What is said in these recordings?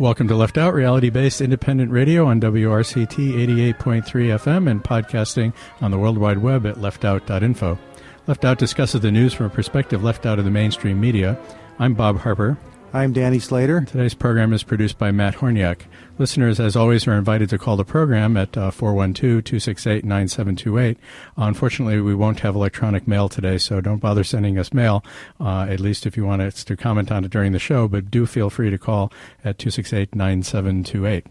Welcome to Left Out, reality based independent radio on WRCT 88.3 FM and podcasting on the World Wide Web at leftout.info. Left Out discusses the news from a perspective left out of the mainstream media. I'm Bob Harper. I'm Danny Slater. Today's program is produced by Matt Horniak. Listeners, as always, are invited to call the program at uh, 412 268 9728. Unfortunately, we won't have electronic mail today, so don't bother sending us mail, uh, at least if you want us to comment on it during the show, but do feel free to call at 268 9728.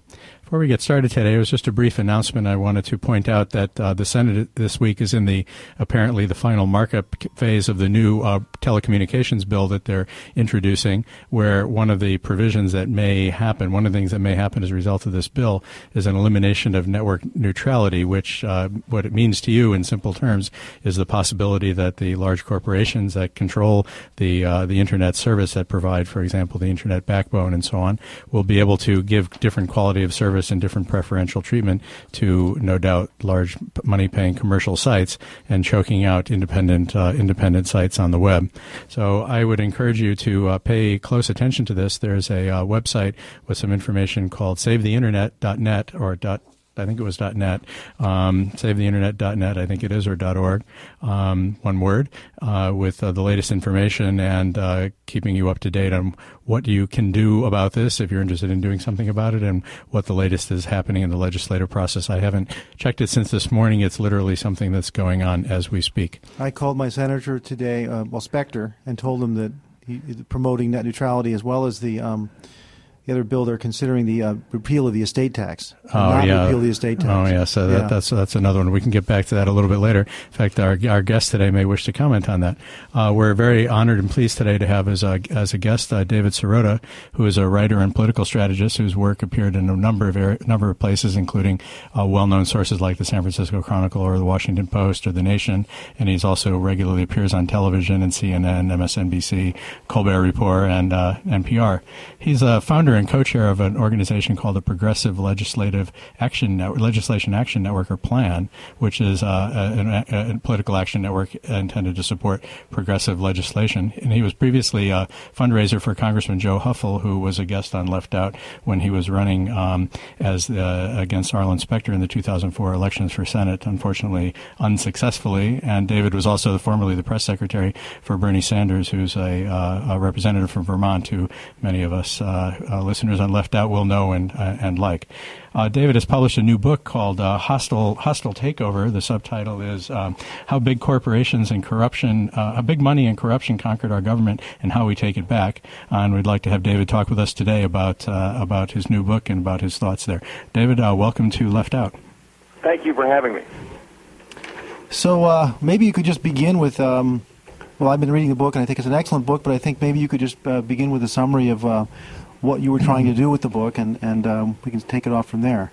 Before we get started today, it was just a brief announcement. I wanted to point out that uh, the Senate this week is in the apparently the final markup phase of the new uh, telecommunications bill that they're introducing, where one of the provisions that may happen, one of the things that may happen as a result of this bill, is an elimination of network neutrality, which uh, what it means to you in simple terms is the possibility that the large corporations that control the uh, the internet service that provide, for example, the internet backbone and so on, will be able to give different quality of service service and different preferential treatment to no doubt large money paying commercial sites and choking out independent uh, independent sites on the web. So I would encourage you to uh, pay close attention to this. There's a uh, website with some information called savetheinternet.net or dot I think it was .net, um, savetheinternet.net, I think it is, or .org, um, one word, uh, with uh, the latest information and uh, keeping you up to date on what you can do about this if you're interested in doing something about it and what the latest is happening in the legislative process. I haven't checked it since this morning. It's literally something that's going on as we speak. I called my senator today, uh, well, Specter, and told him that he, promoting net neutrality as well as the um, the other bill they're considering the uh, repeal of the estate tax. Oh not yeah, repeal the estate tax. Oh yeah, so that, Yeah. that's that's another one. We can get back to that a little bit later. In fact, our our guest today may wish to comment on that. Uh, we're very honored and pleased today to have as a as a guest uh, David Sirota, who is a writer and political strategist whose work appeared in a number of area, number of places, including uh, well-known sources like the San Francisco Chronicle or the Washington Post or the Nation, and he's also regularly appears on television and CNN, MSNBC, Colbert Report, and uh, NPR. He's a founder and co-chair of an organization called the Progressive Legislative Action Net- Legislation Action Network, or PLAN, which is uh, a, a, political action network intended to support progressive legislation. And he was previously a fundraiser for Congressman Joe Hoeffel, who was a guest on Left Out when he was running um, as uh, against Arlen Specter in the 2004 elections for Senate, unfortunately unsuccessfully. And David was also formerly the press secretary for Bernie Sanders, who's a, uh, a representative from Vermont, who many of us uh, uh, listeners on Left Out will know and uh, and like. Uh, David has published a new book called uh, "Hostile Hostile Takeover." The subtitle is um, "How Big Corporations and Corruption, uh, How Big Money and Corruption Conquered Our Government, and How We Take It Back." and we'd like to have David talk with us today about uh, about his new book and about his thoughts there. David, uh, welcome to Left Out. Thank you for having me. So uh, maybe you could just begin with. Um, well, I've been reading the book, and I think it's an excellent book. But I think maybe you could just uh, begin with a summary of uh, what you were trying to do with the book, and and um, we can take it off from there.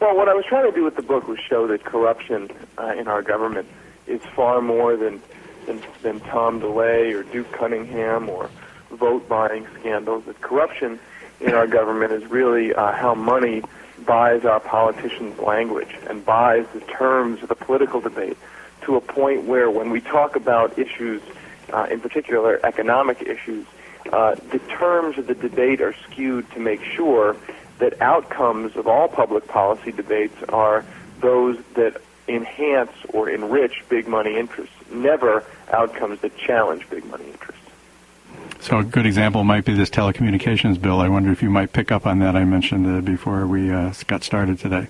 Well, what I was trying to do with the book was show that corruption uh, in our government is far more than, than than Tom DeLay or Duke Cunningham or vote buying scandals. That corruption in our government is really uh, how money buys our politicians' language and buys the terms of the political debate to a point where when we talk about issues, uh, in particular economic issues, uh, the terms of the debate are skewed to make sure that outcomes of all public policy debates are those that enhance or enrich big money interests, never outcomes that challenge big money interests. So a good example might be this telecommunications bill. I wonder if you might pick up on that. I mentioned uh, before we uh, got started today.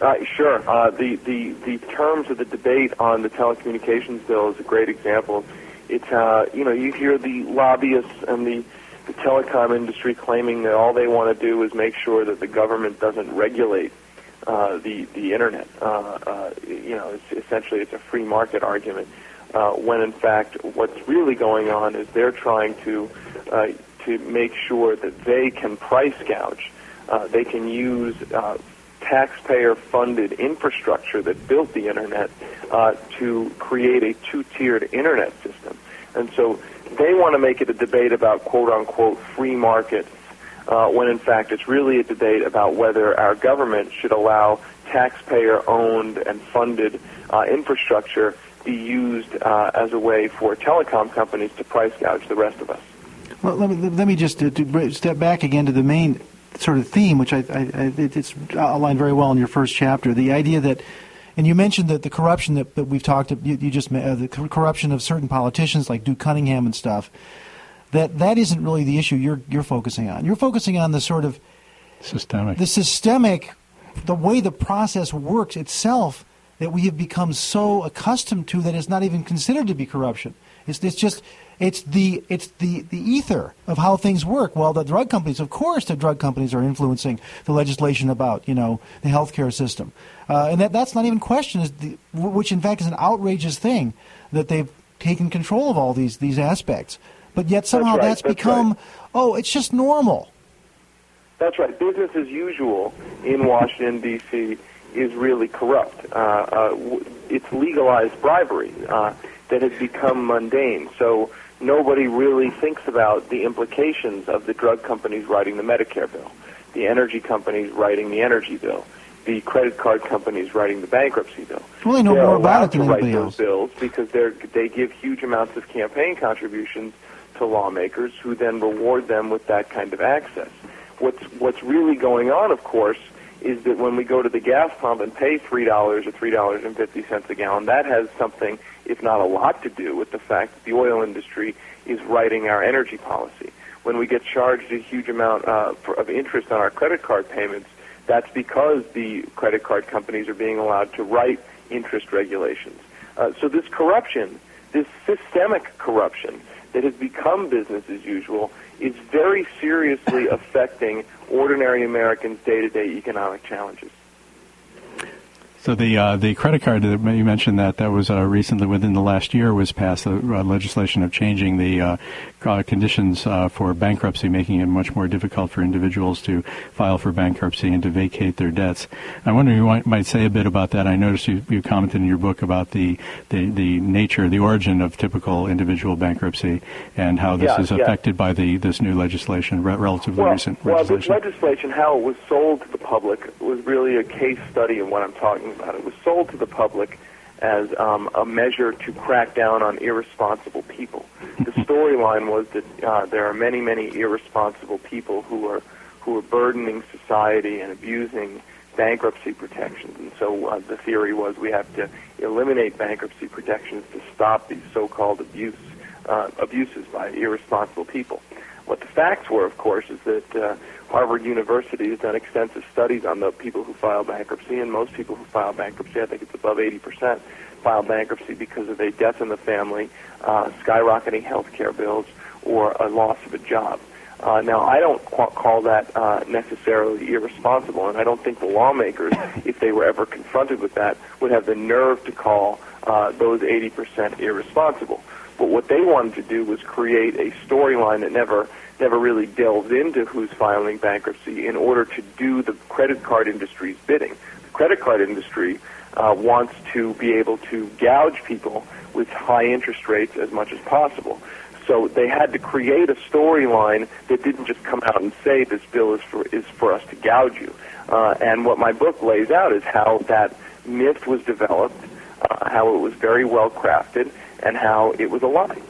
Uh, sure. Uh, the, the, the terms of the debate on the telecommunications bill is a great example. It's, uh, you know, you hear the lobbyists and the, the telecom industry claiming that all they want to do is make sure that the government doesn't regulate uh, the, the internet. Uh, uh, you know, it's, essentially it's a free market argument. Uh, when in fact what's really going on is they're trying to uh, to make sure that they can price gouge. Uh, they can use uh, taxpayer-funded infrastructure that built the internet uh, to create a two-tiered internet system. And so they want to make it a debate about quote-unquote free markets, uh, when in fact it's really a debate about whether our government should allow taxpayer-owned and funded uh, infrastructure be used uh, as a way for telecom companies to price gouge the rest of us. Well, let me let me just uh, step back again to the main sort of theme, which I, I, it's outlined very well in your first chapter. The idea that, and you mentioned that the corruption that, that we've talked, you, you just uh, the corruption of certain politicians like Duke Cunningham and stuff. That that isn't really the issue you're you're focusing on. You're focusing on the sort of systemic, the systemic, the way the process works itself that we have become so accustomed to that it's not even considered to be corruption. It's, it's just it's the it's the, the ether of how things work. Well, the drug companies, of course, the drug companies are influencing the legislation about you know the healthcare system, uh, and that that's not even questioned. The, which in fact is an outrageous thing that they've taken control of all these these aspects. But yet somehow that's, right, that's, that's become right. oh, it's just normal. That's right. Business as usual in Washington D.C. is really corrupt. Uh, uh, it's legalized bribery uh, that has become mundane. So nobody really thinks about the implications of the drug companies writing the Medicare bill, the energy companies writing the energy bill, the credit card companies writing the bankruptcy bill. Well, they know they're more about it than to write those else. bills because they're, they give huge amounts of campaign contributions to lawmakers who then reward them with that kind of access. What's, what's really going on, of course, is that when we go to the gas pump and pay $3 or $3.50 a gallon, that has something – if not a lot, to do with the fact that the oil industry is writing our energy policy. When we get charged a huge amount uh, for, of interest on our credit card payments, that's because the credit card companies are being allowed to write interest regulations. Uh, so this corruption, this systemic corruption that has become business as usual, is very seriously affecting ordinary Americans' day-to-day economic challenges. So the uh, the credit card that you mentioned that that was uh, recently within the last year was passed uh, legislation of changing the uh, uh, conditions uh, for bankruptcy, making it much more difficult for individuals to file for bankruptcy and to vacate their debts. I wonder you might, might say a bit about that. I noticed you, you commented in your book about the, the, the nature, the origin of typical individual bankruptcy, and how this yeah, is yeah. affected by the this new legislation, re- relatively well, recent well, legislation. this legislation, how it was sold to the public, was really a case study in what I'm talking about. It was sold to the public as um, a measure to crack down on irresponsible people. The storyline was that uh, there are many, many irresponsible people who are who are burdening society and abusing bankruptcy protections. And so uh, the theory was we have to eliminate bankruptcy protections to stop these so-called abuse uh, abuses by irresponsible people. What the facts were, of course, is that uh, Harvard University has done extensive studies on the people who file bankruptcy, and most people who file bankruptcy, I think it's above 80%, file bankruptcy because of a death in the family, uh, skyrocketing health care bills, or a loss of a job. Uh, now, I don't qu- call that uh, necessarily irresponsible, and I don't think the lawmakers, if they were ever confronted with that, would have the nerve to call uh, those 80% irresponsible. But what they wanted to do was create a storyline that never never really delved into who's filing bankruptcy in order to do the credit card industry's bidding. The credit card industry uh, wants to be able to gouge people with high interest rates as much as possible. So they had to create a storyline that didn't just come out and say this bill is for is for us to gouge you. Uh, and what my book lays out is how that myth was developed, uh, how it was very well crafted, and how it was a lie.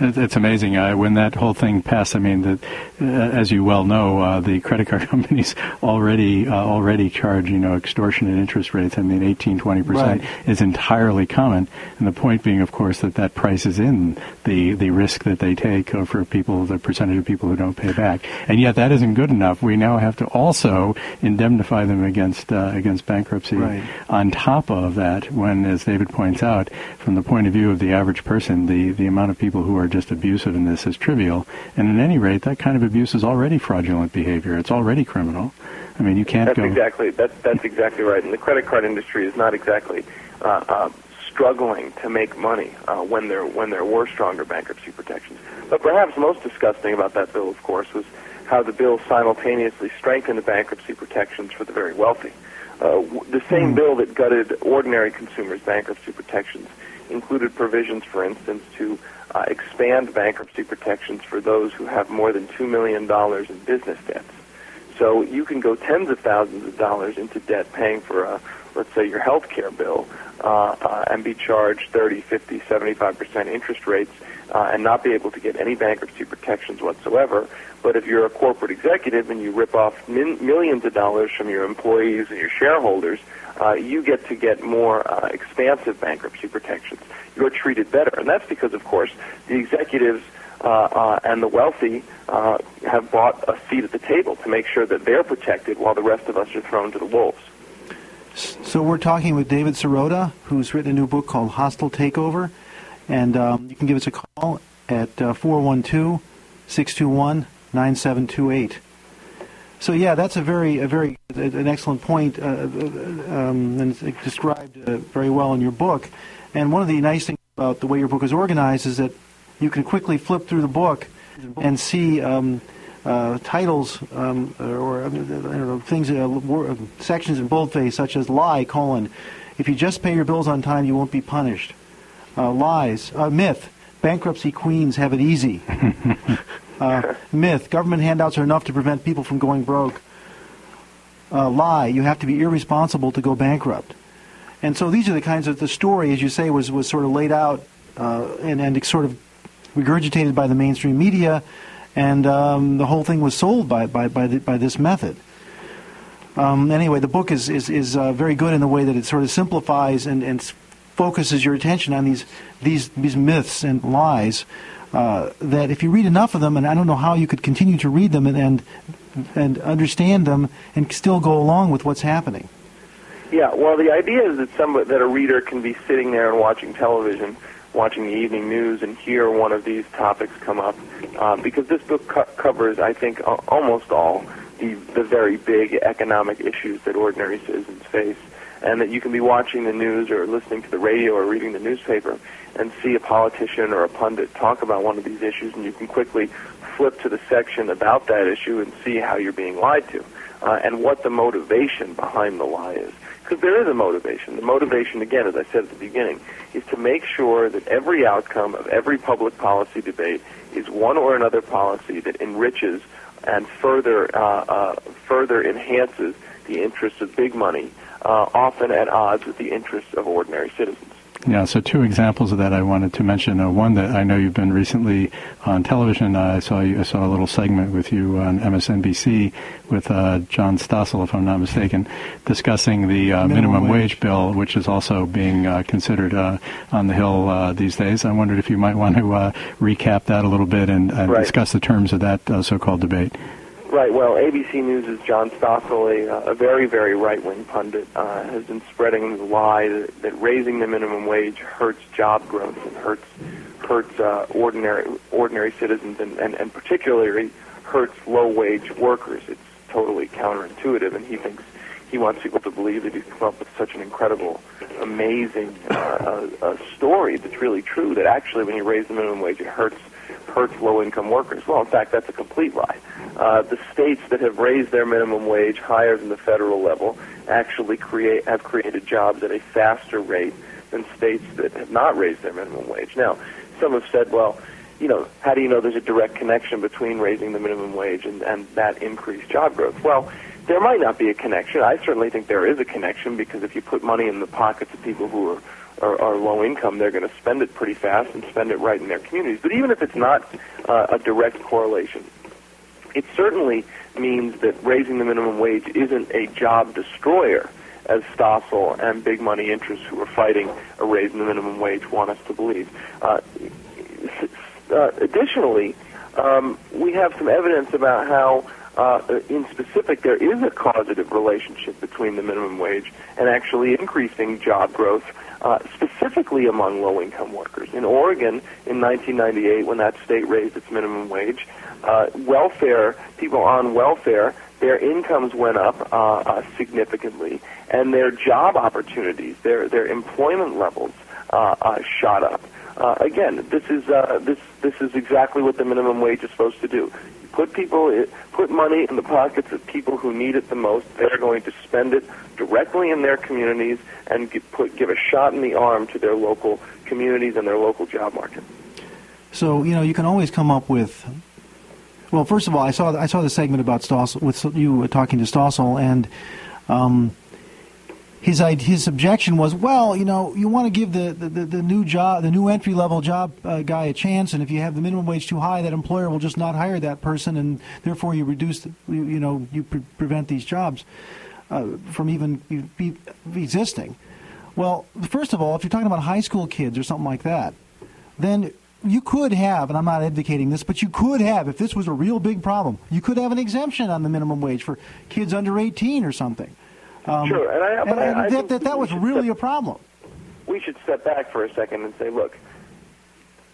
It's amazing. Uh, when that whole thing passed, I mean, the, uh, as you well know, uh, the credit card companies already uh, already charge you know extortionate interest rates. I mean, 18, 20 percent Right. is entirely common. And the point being, of course, that that price is in the the risk that they take uh, for people, the percentage of people who don't pay back. And yet, that isn't good enough. We now have to also indemnify them against uh, against bankruptcy. Right. On top of that, when, as David points out, from the point of view of the average person, the the amount of people who are just abusive in this is trivial. And at any rate, that kind of abuse is already fraudulent behavior. It's already criminal. I mean, you can't That's go. exactly that's that's exactly right. And the credit card industry is not exactly uh, uh, struggling to make money uh, when there when there were stronger bankruptcy protections. But perhaps most disgusting about that bill, of course, was how the bill simultaneously strengthened the bankruptcy protections for the very wealthy. Uh, the same bill that gutted ordinary consumers' bankruptcy protections included provisions, for instance, to uh, expand bankruptcy protections for those who have more than $2 million in business debts. So you can go tens of thousands of dollars into debt paying for, a, let's say, your health care bill uh, uh, and be charged 30, 50, 75% interest rates uh, and not be able to get any bankruptcy protections whatsoever. But if you're a corporate executive and you rip off min- millions of dollars from your employees and your shareholders, uh, you get to get more uh, expansive bankruptcy protections. You're treated better, and that's because, of course, the executives uh, uh, and the wealthy uh, have bought a seat at the table to make sure that they're protected while the rest of us are thrown to the wolves. So we're talking with David Sirota, who's written a new book called Hostile Takeover, and um, you can give us a call at 412 621 9728. So yeah, that's a very, a very, an excellent point, uh, um, and it's described uh, very well in your book. And one of the nice things about the way your book is organized is that you can quickly flip through the book and see um, uh, titles um, or I don't know, things, uh, sections in boldface such as lie colon. If you just pay your bills on time, you won't be punished. Uh, lies, uh, myth. Bankruptcy queens have it easy. Uh, myth. Government handouts are enough to prevent people from going broke. Uh, lie. You have to be irresponsible to go bankrupt. And so these are the kinds of the story, as you say, was was sort of laid out and and sort of regurgitated by the mainstream media, and um, the whole thing was sold by by by, the, by this method. Um, anyway, the book is is, is uh, very good in the way that it sort of simplifies and, and focuses your attention on these these these myths and lies. Uh, that if you read enough of them, and I don't know how you could continue to read them and, and and understand them and still go along with what's happening. Yeah, well, the idea is that some that a reader can be sitting there and watching television watching the evening news and hear one of these topics come up, uh, because this book co- covers, I think, uh, almost all the, the very big economic issues that ordinary citizens face, and that you can be watching the news or listening to the radio or reading the newspaper and see a politician or a pundit talk about one of these issues, and you can quickly flip to the section about that issue and see how you're being lied to uh, and what the motivation behind the lie is. Because there is a motivation. The motivation, again, as I said at the beginning, is to make sure that every outcome of every public policy debate is one or another policy that enriches and further uh, uh, further enhances the interests of big money, uh, often at odds with the interests of ordinary citizens. Yeah, so two examples of that I wanted to mention. Uh, one that I know you've been recently on television. Uh, I saw you, I saw a little segment with you on MSNBC with uh, John Stossel, if I'm not mistaken, discussing the uh, minimum, minimum wage. wage. bill, which is also being uh, considered uh, on the Hill these days. I wondered if you might want to recap that a little bit and, and right. discuss the terms of that so-called debate. Right. Well, ABC News' John Stossel, a, a very, very right-wing pundit, uh, has been spreading the lie that, that raising the minimum wage hurts job growth and hurts hurts uh, ordinary ordinary citizens and, and, and particularly hurts low-wage workers. It's totally counterintuitive, and he thinks he wants people to believe that he's come up with such an incredible, amazing uh, uh, story that's really true. That actually, when you raise the minimum wage, it hurts hurts low-income workers. Well, in fact, that's a complete lie. Uh, the states that have raised their minimum wage higher than the federal level actually create have created jobs at a faster rate than states that have not raised their minimum wage. Now, some have said, well, you know, how do you know there's a direct connection between raising the minimum wage and, and that increased job growth? Well, there might not be a connection. I certainly think there is a connection because if you put money in the pockets of people who are are, are low income, they're going to spend it pretty fast and spend it right in their communities. But even if it's not uh, a direct correlation, it certainly means that raising the minimum wage isn't a job destroyer, as Stossel and big money interests who are fighting a raise in the minimum wage want us to believe. Uh, uh, additionally, um, we have some evidence about how, uh, in specific, there is a causative relationship between the minimum wage and actually increasing job growth uh, specifically among low-income workers. In Oregon, in 1998, when that state raised its minimum wage, uh, welfare people on welfare, their incomes went up uh, uh, significantly, and their job opportunities, their their employment levels, uh, uh, shot up. Uh, again, this is uh, this this is exactly what the minimum wage is supposed to do. Put people, put money in the pockets of people who need it the most. They're going to spend it directly in their communities and give, put, give a shot in the arm to their local communities and their local job market. So you know you can always come up with. Well, first of all, I saw I saw the segment about Stossel with you were talking to Stossel, and um, his his objection was, well, you know, you want to give the, the, the new job, the new entry level job uh, guy a chance, and if you have the minimum wage too high, that employer will just not hire that person, and therefore you reduce, the, you, you know, you pre- prevent these jobs uh, from even existing. Well, first of all, if you're talking about high school kids or something like that, then you could have, and I'm not advocating this, but you could have, if this was a real big problem, you could have an exemption on the minimum wage for kids under 18 or something. Um, sure, and, I, and, and I, that, that, that was really step, a problem. We should step back for a second and say, look,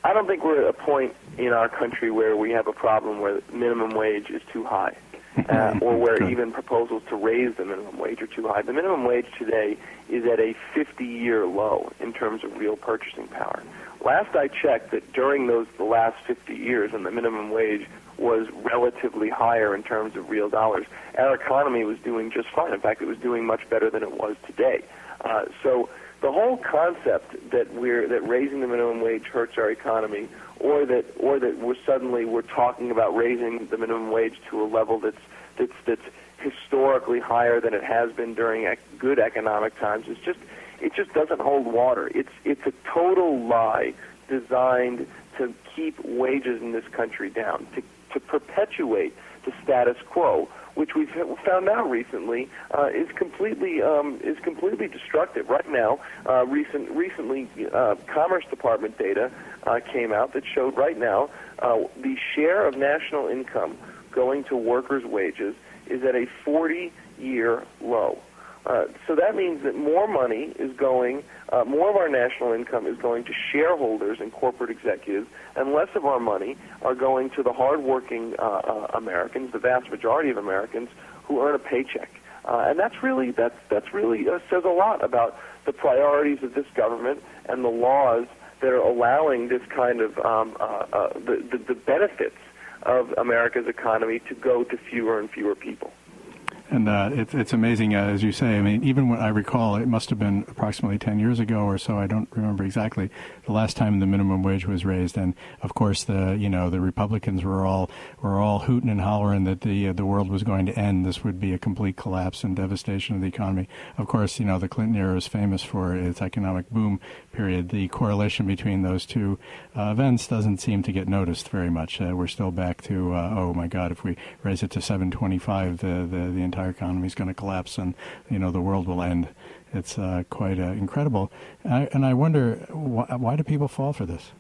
I don't think we're at a point in our country where we have a problem where minimum wage is too high. Uh, or where even proposals to raise the minimum wage are too high. The minimum wage today is at a 50-year low in terms of real purchasing power. Last I checked, that during those the last 50 years, when the minimum wage was relatively higher in terms of real dollars, our economy was doing just fine. In fact, it was doing much better than it was today. Uh, so the whole concept that we're that raising the minimum wage hurts our economy, or that or that we're suddenly we're talking about raising the minimum wage to a level that's that's that's historically higher than it has been during ec- good economic times is just it just doesn't hold water. It's it's a total lie designed to keep wages in this country down, to to perpetuate the status quo, which we've found out recently uh, is completely um, is completely destructive. Right now, uh, recent recently, uh, Commerce Department data uh, came out that showed right now uh, the share of national income going to workers' wages is at a 40-year low. Uh, so that means that more money is going, uh, more of our national income is going to shareholders and corporate executives, and less of our money are going to the hardworking uh, uh, Americans, the vast majority of Americans who earn a paycheck. Uh, and that's really that's that's really uh, says a lot about the priorities of this government and the laws that are allowing this kind of um, uh, uh, the, the the benefits of America's economy to go to fewer and fewer people. And uh, it's it's amazing, uh, as you say. I mean, even when I recall, it must have been approximately ten years ago or so. I don't remember exactly the last time the minimum wage was raised. And of course, the you know the Republicans were all were all hooting and hollering that the uh, the world was going to end. This would be a complete collapse and devastation of the economy. Of course, you know the Clinton era is famous for its economic boom period. The correlation between those two uh, events doesn't seem to get noticed very much. Uh, we're still back to uh, oh my God, if we raise it to 725, the the, the entire economy is going to collapse and you know the world will end. It's uh, quite uh, incredible, I, and I wonder why, why do people fall for this?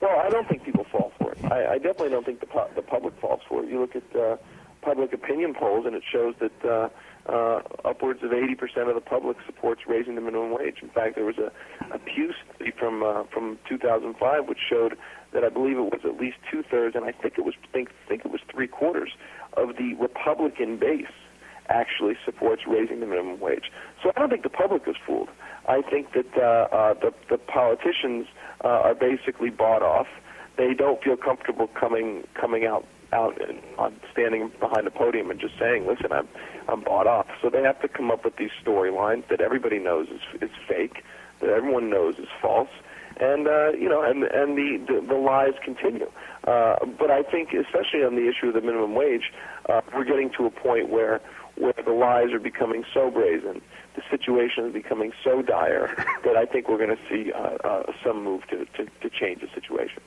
Well, I don't think people fall for it. I, I definitely don't think the pu- the public falls for it. You look at uh, public opinion polls, and it shows that uh, uh, upwards of 80% of the public supports raising the minimum wage. In fact, there was a, a Pew study from uh, from 2005 which showed that I believe it was at least two thirds, and I think it was think think it was three quarters of the Republican base actually supports raising the minimum wage. So I don't think the public is fooled. I think that uh, uh, the, the politicians uh, are basically bought off. They don't feel comfortable coming coming out out on standing behind a podium and just saying, "Listen, I'm I'm bought off." So they have to come up with these storylines that everybody knows is is fake, that everyone knows is false, and uh, you know, and and the the, the lies continue. Uh, but I think, especially on the issue of the minimum wage, uh, we're getting to a point where where the lies are becoming so brazen, the situation is becoming so dire that I think we're going to see uh, uh, some move to, to, to change the situation.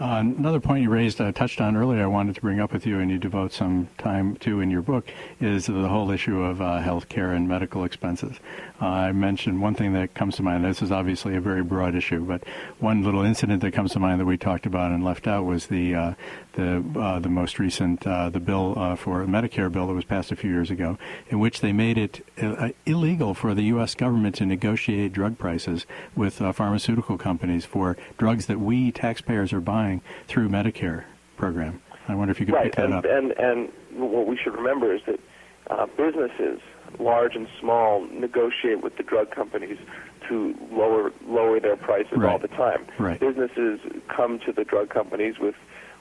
Uh, another point you raised, uh, touched on earlier, I wanted to bring up with you, and you devote some time to in your book, is the whole issue of uh, health care and medical expenses. I mentioned one thing that comes to mind. This is obviously a very broad issue, but one little incident that comes to mind that we talked about and left out was the uh, the uh, the most recent uh, the bill uh, for a Medicare bill that was passed a few years ago, in which they made it uh, illegal for the U.S. government to negotiate drug prices with uh, pharmaceutical companies for drugs that we taxpayers are buying through Medicare program. I wonder if you could right. pick that and, up. And and what we should remember is that uh, businesses, large and small, negotiate with the drug companies to lower lower their prices right. all the time. Right. Businesses come to the drug companies with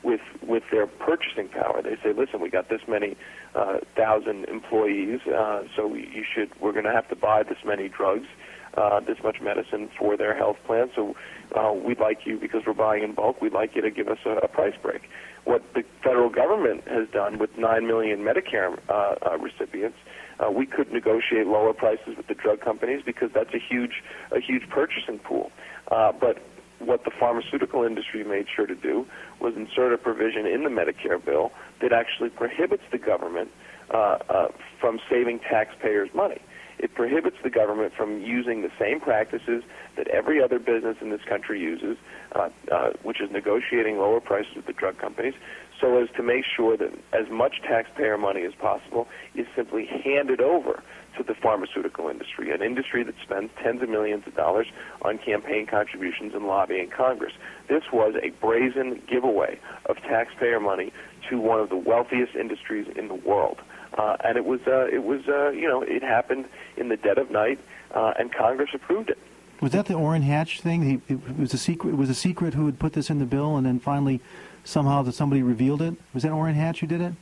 with with their purchasing power. They say, "Listen, we got this many uh, thousand employees, uh, so you should. We're going to have to buy this many drugs." Uh, this much medicine for their health plan. So uh, we'd like you, because we're buying in bulk, we'd like you to give us a, a price break. What the federal government has done with 9 million Medicare uh, uh, recipients, uh, we could negotiate lower prices with the drug companies because that's a huge, a huge purchasing pool. Uh, but what the pharmaceutical industry made sure to do was insert a provision in the Medicare bill that actually prohibits the government uh, uh, from saving taxpayers money. It prohibits the government from using the same practices that every other business in this country uses, uh, uh, which is negotiating lower prices with the drug companies, so as to make sure that as much taxpayer money as possible is simply handed over to the pharmaceutical industry, an industry that spends tens of millions of dollars on campaign contributions and lobbying Congress. This was a brazen giveaway of taxpayer money to one of the wealthiest industries in the world. Uh, and it was, uh, it was, uh, you know, it happened in the dead of night, uh, and Congress approved it. Was that the Orrin Hatch thing? He, it was a secret. It was a secret who had put this in the bill, and then finally, somehow, that somebody revealed it. Was that Orrin Hatch who did it?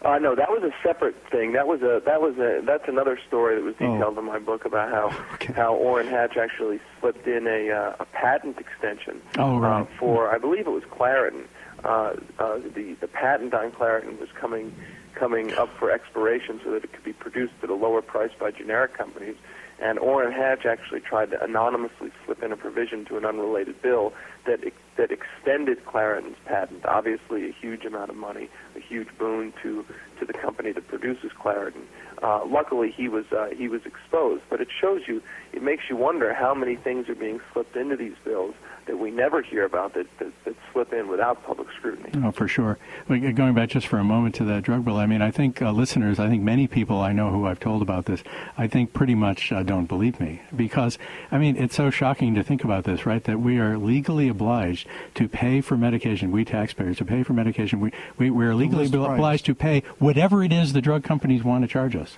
Uh, no, that was a separate thing. That was a that was a that's another story that was Oh. detailed in my book about how Okay. how Orrin Hatch actually slipped in a uh, a patent extension Oh, right. uh, for I believe it was Claritin. Uh, uh, the the patent on Claritin was coming coming up for expiration so that it could be produced at a lower price by generic companies. And Orrin Hatch actually tried to anonymously slip in a provision to an unrelated bill that ex- that extended Claritin's patent. Obviously, a huge amount of money, a huge boon to to the company that produces Claritin. Uh, luckily, he was uh, he was exposed, but it shows you, it makes you wonder how many things are being slipped into these bills that we never hear about that that, that slip in without public scrutiny. Oh, for sure. But going back just for a moment to that drug bill, I mean, I think uh, listeners, I think many people I know who I've told about this, I think pretty much uh, don't believe me because, I mean, it's so shocking to think about this, right? That we are legally obliged to pay for medication, we taxpayers, to pay for medication. We, we, we're legally list price. obliged to pay whatever it is the drug companies want to charge us.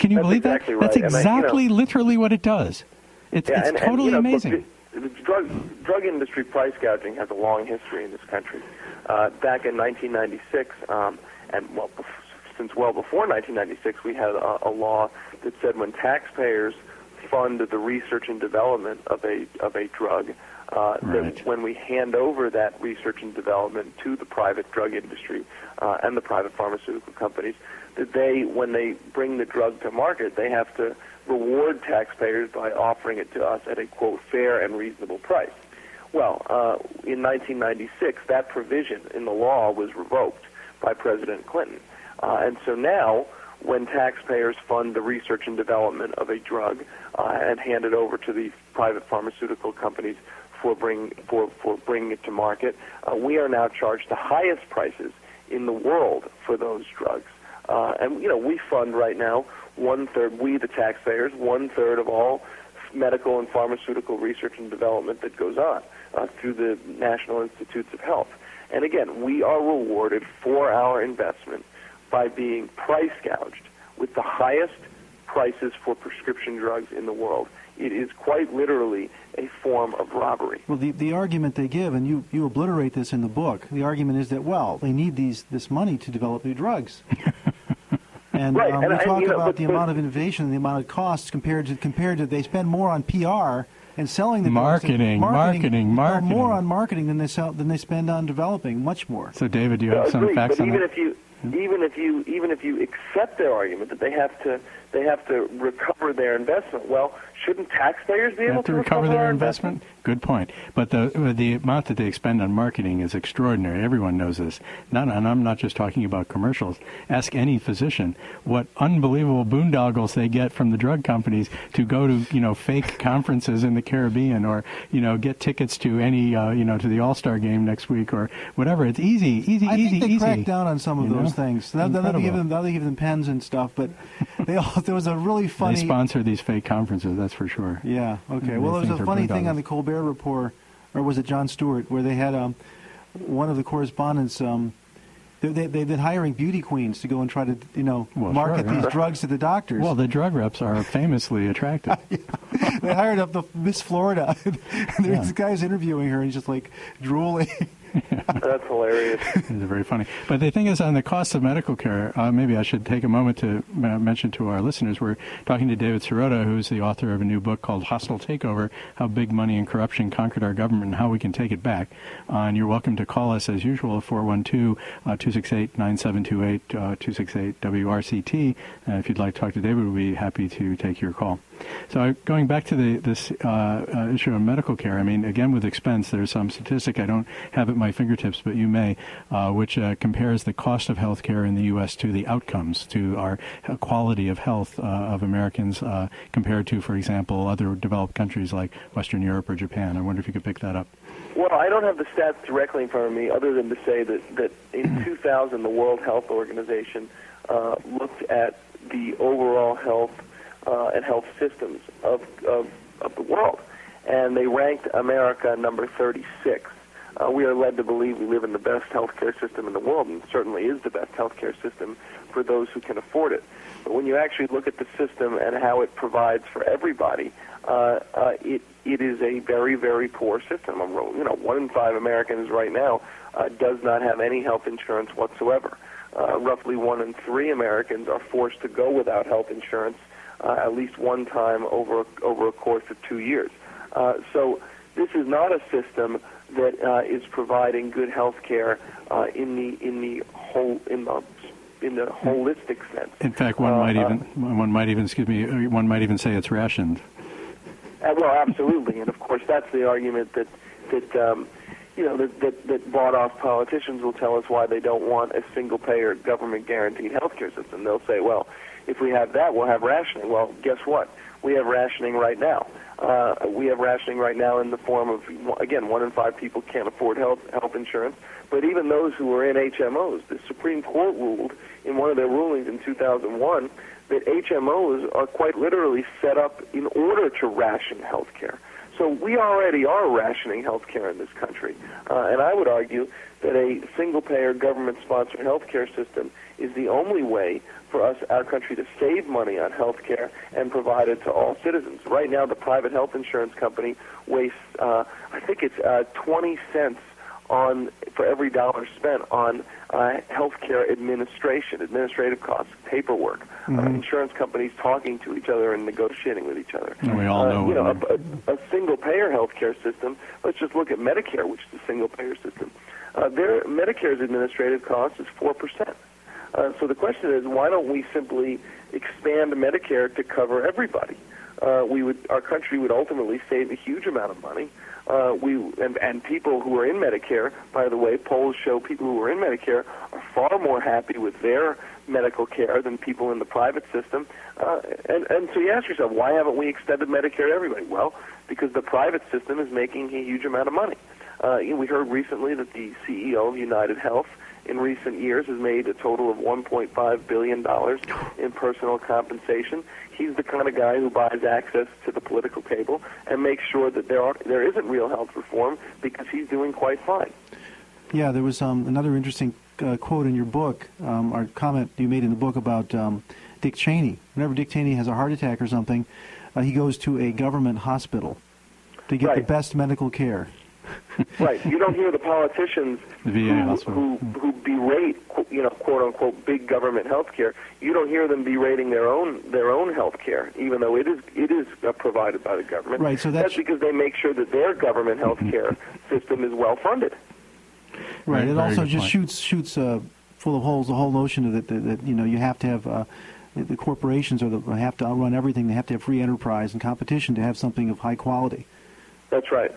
Can you That's believe exactly that? That's right. And I- you know- exactly, literally what it does. It's, Yeah, it's and, totally and, you know, look, amazing. the, the drug drug industry price gouging has a long history in this country. Uh, back in 1996, um, and well, since well before 1996, we had a, a law that said when taxpayers fund the research and development of a of a drug, uh, Right. that when we hand over that research and development to the private drug industry uh, and the private pharmaceutical companies, that they, when they bring the drug to market, they have to reward taxpayers by offering it to us at a quote fair and reasonable price. Well, uh, in 1996, that provision in the law was revoked by President Clinton, uh, and so now, when taxpayers fund the research and development of a drug uh, and hand it over to the private pharmaceutical companies for bring for for bringing it to market, uh, we are now charged the highest prices in the world for those drugs. Uh, and you know, we fund right now one third. We, the taxpayers, one third of all medical and pharmaceutical research and development that goes on uh, through the National Institutes of Health. And again, we are rewarded for our investment by being price gouged with the highest prices for prescription drugs in the world. It is quite literally a form of robbery. Well, the, the argument they give, and you, you obliterate this in the book, the argument is that, well, they need these this money to develop new drugs. and Right, um, and we I- talk you know, about but- the but- amount of innovation and the amount of costs compared to compared to they spend more on PR and selling the drugs than- Marketing, marketing, uh, marketing. more on marketing than they sell than they spend on developing, much more. So, David, do you have Yeah, some agreed, facts but on even that? if you even if you even if you accept their argument that they have to they have to recover their investment, well, shouldn't taxpayers be able have to recover our their investment. Good point. But the the amount that they expend on marketing is extraordinary. Everyone knows this. Not, and I'm not just talking about commercials. Ask any physician what unbelievable boondoggles they get from the drug companies to go to you know fake conferences in the Caribbean or you know get tickets to any uh, you know to the All Star game next week or whatever. It's easy, easy, I easy, think they easy. cracked down on some of You know? those things. Now, now they give them now they give them pens and stuff, but they all, there was a really funny. They sponsor these fake conferences. That's for sure. Yeah. Okay. They Well, there was a funny thing on the Colbert Report, or was it Jon Stewart, where they had um, one of the correspondents. Um, they, they, they've been hiring beauty queens to go and try to, you know, Well, market sure, yeah. these drugs to the doctors. Well, the drug reps are famously attractive. they hired up the Miss Florida, and Yeah. this guy's interviewing her, and he's just like drooling. That's hilarious. it's very funny. But the thing is, on the cost of medical care, uh, maybe I should take a moment to uh, mention to our listeners we're talking to David Sirota, who's the author of a new book called Hostile Takeover How Big Money and Corruption Conquered Our Government and How We Can Take It Back. Uh, and you're welcome to call us as usual, 412 268 9728 268 WRCT. if you'd like to talk to David, we'd be happy to take your call. So going back to the, this uh, uh, issue of medical care, I mean, again with expense, there's some statistic I don't have at my fingertips, but you may, uh, which uh, compares the cost of health care in the U.S. to the outcomes, to our quality of health uh, of Americans uh, compared to, for example, other developed countries like Western Europe or Japan. I wonder if you could pick that up. Well, I don't have the stats directly in front of me, other than to say that, that in 2000, the World Health Organization looked at the overall health uh, and health systems of, of, of the world. And they ranked America number 36. Uh, we are led to believe we live in the best healthcare system in the world, and certainly is the best healthcare system for those who can afford it. But when you actually look at the system and how it provides for everybody, uh, uh, it it is a very very poor system. You know, one in five Americans right now uh, does not have any health insurance whatsoever. Uh, roughly one in three Americans are forced to go without health insurance uh, at least one time over over a course of two years. Uh, so this is not a system that uh, is providing good health care uh, in the in the whole in the in the holistic sense. In fact, one might uh, even one might even excuse me one might even say it's rationed. Uh, well, absolutely, and of course that's the argument that that. Um, you know that, that that bought off politicians will tell us why they don't want a single payer government guaranteed health care system. They'll say, well, if we have that, we'll have rationing. Well, guess what? We have rationing right now. Uh, we have rationing right now in the form of, again, one in five people can't afford health health insurance. But even those who are in HMOs, the Supreme Court ruled in one of their rulings in 2001 that HMOs are quite literally set up in order to ration health care. So we already are rationing health care in this country. Uh, and I would argue that a single payer government sponsored health care system is the only way for us, our country, to save money on health care and provide it to all citizens. Right now, the private health insurance company wastes, uh, I think it's uh, 20 cents on for every dollar spent on uh, healthcare administration, administrative costs, paperwork, uh, mm-hmm. uh, insurance companies talking to each other and negotiating with each other. And we all know, uh, you know, a, a, a single payer healthcare system. Let's just look at Medicare, which is a single payer system. Uh, their Medicare's administrative cost is four percent. Uh, so the question is, why don't we simply expand Medicare to cover everybody? Uh, we would, our country would ultimately save a huge amount of money. Uh, we and, and people who are in Medicare, by the way, polls show people who are in Medicare are far more happy with their medical care than people in the private system. Uh, and, and so you ask yourself, why haven't we extended Medicare to everybody? Well, because the private system is making a huge amount of money. Uh, you know, we heard recently that the CEO of United Health in recent years has made a total of $1.5 billion in personal compensation. He's the kind of guy who buys access to the political table and makes sure that there are there isn't real health reform because he's doing quite fine. Yeah, there was um, another interesting uh, quote in your book, um, or comment you made in the book about um, Dick Cheney. Whenever Dick Cheney has a heart attack or something, uh, he goes to a government hospital to get right. the best medical care. right. You don't hear the politicians the who, who, who berate, you know, quote unquote, big government health care. You don't hear them berating their own their own health care, even though it is it is uh, provided by the government. Right. So that's, that's because they make sure that their government health care system is well funded. Right. It also just point. shoots shoots uh, full of holes the whole notion of that, that, that you know you have to have. Uh, the corporations are the, have to run everything. They have to have free enterprise and competition to have something of high quality. That's right.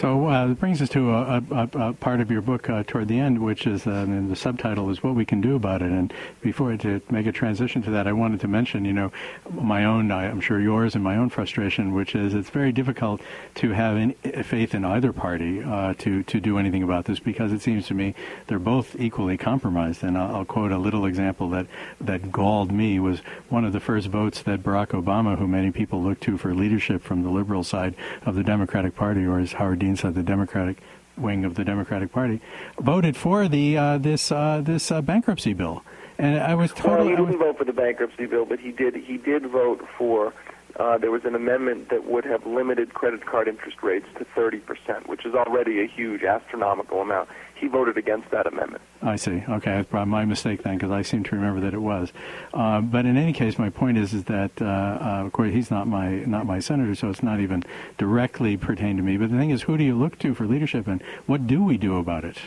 So uh, it brings us to a, a, a, part of your book uh, toward the end, which is uh, the subtitle is "What We Can Do About It." And before to make a transition to that, I wanted to mention, you know, my own, I'm sure yours, and my own frustration, which is it's very difficult to have any faith in either party uh, to to do anything about this because it seems to me they're both equally compromised. And I'll, I'll quote a little example that that galled me was one of the first votes that Barack Obama, who many people look to for leadership from the liberal side of the Democratic Party, or as Howard Dean inside the Democratic wing of the Democratic Party, voted for the uh, this uh, this uh, bankruptcy bill. And I was totally. Well, he didn't vote for the bankruptcy bill, but he did he did vote for uh, there was an amendment that would have limited credit card interest rates to 30%, which is already a huge astronomical amount. He voted against that amendment. I see. Okay, that's probably my mistake then, because I seem to remember that it was. Uh, but in any case, my point is is that, uh, uh, of course, he's not my not my senator, so it's not even directly pertain to me. But the thing is, who do you look to for leadership, and what do we do about it?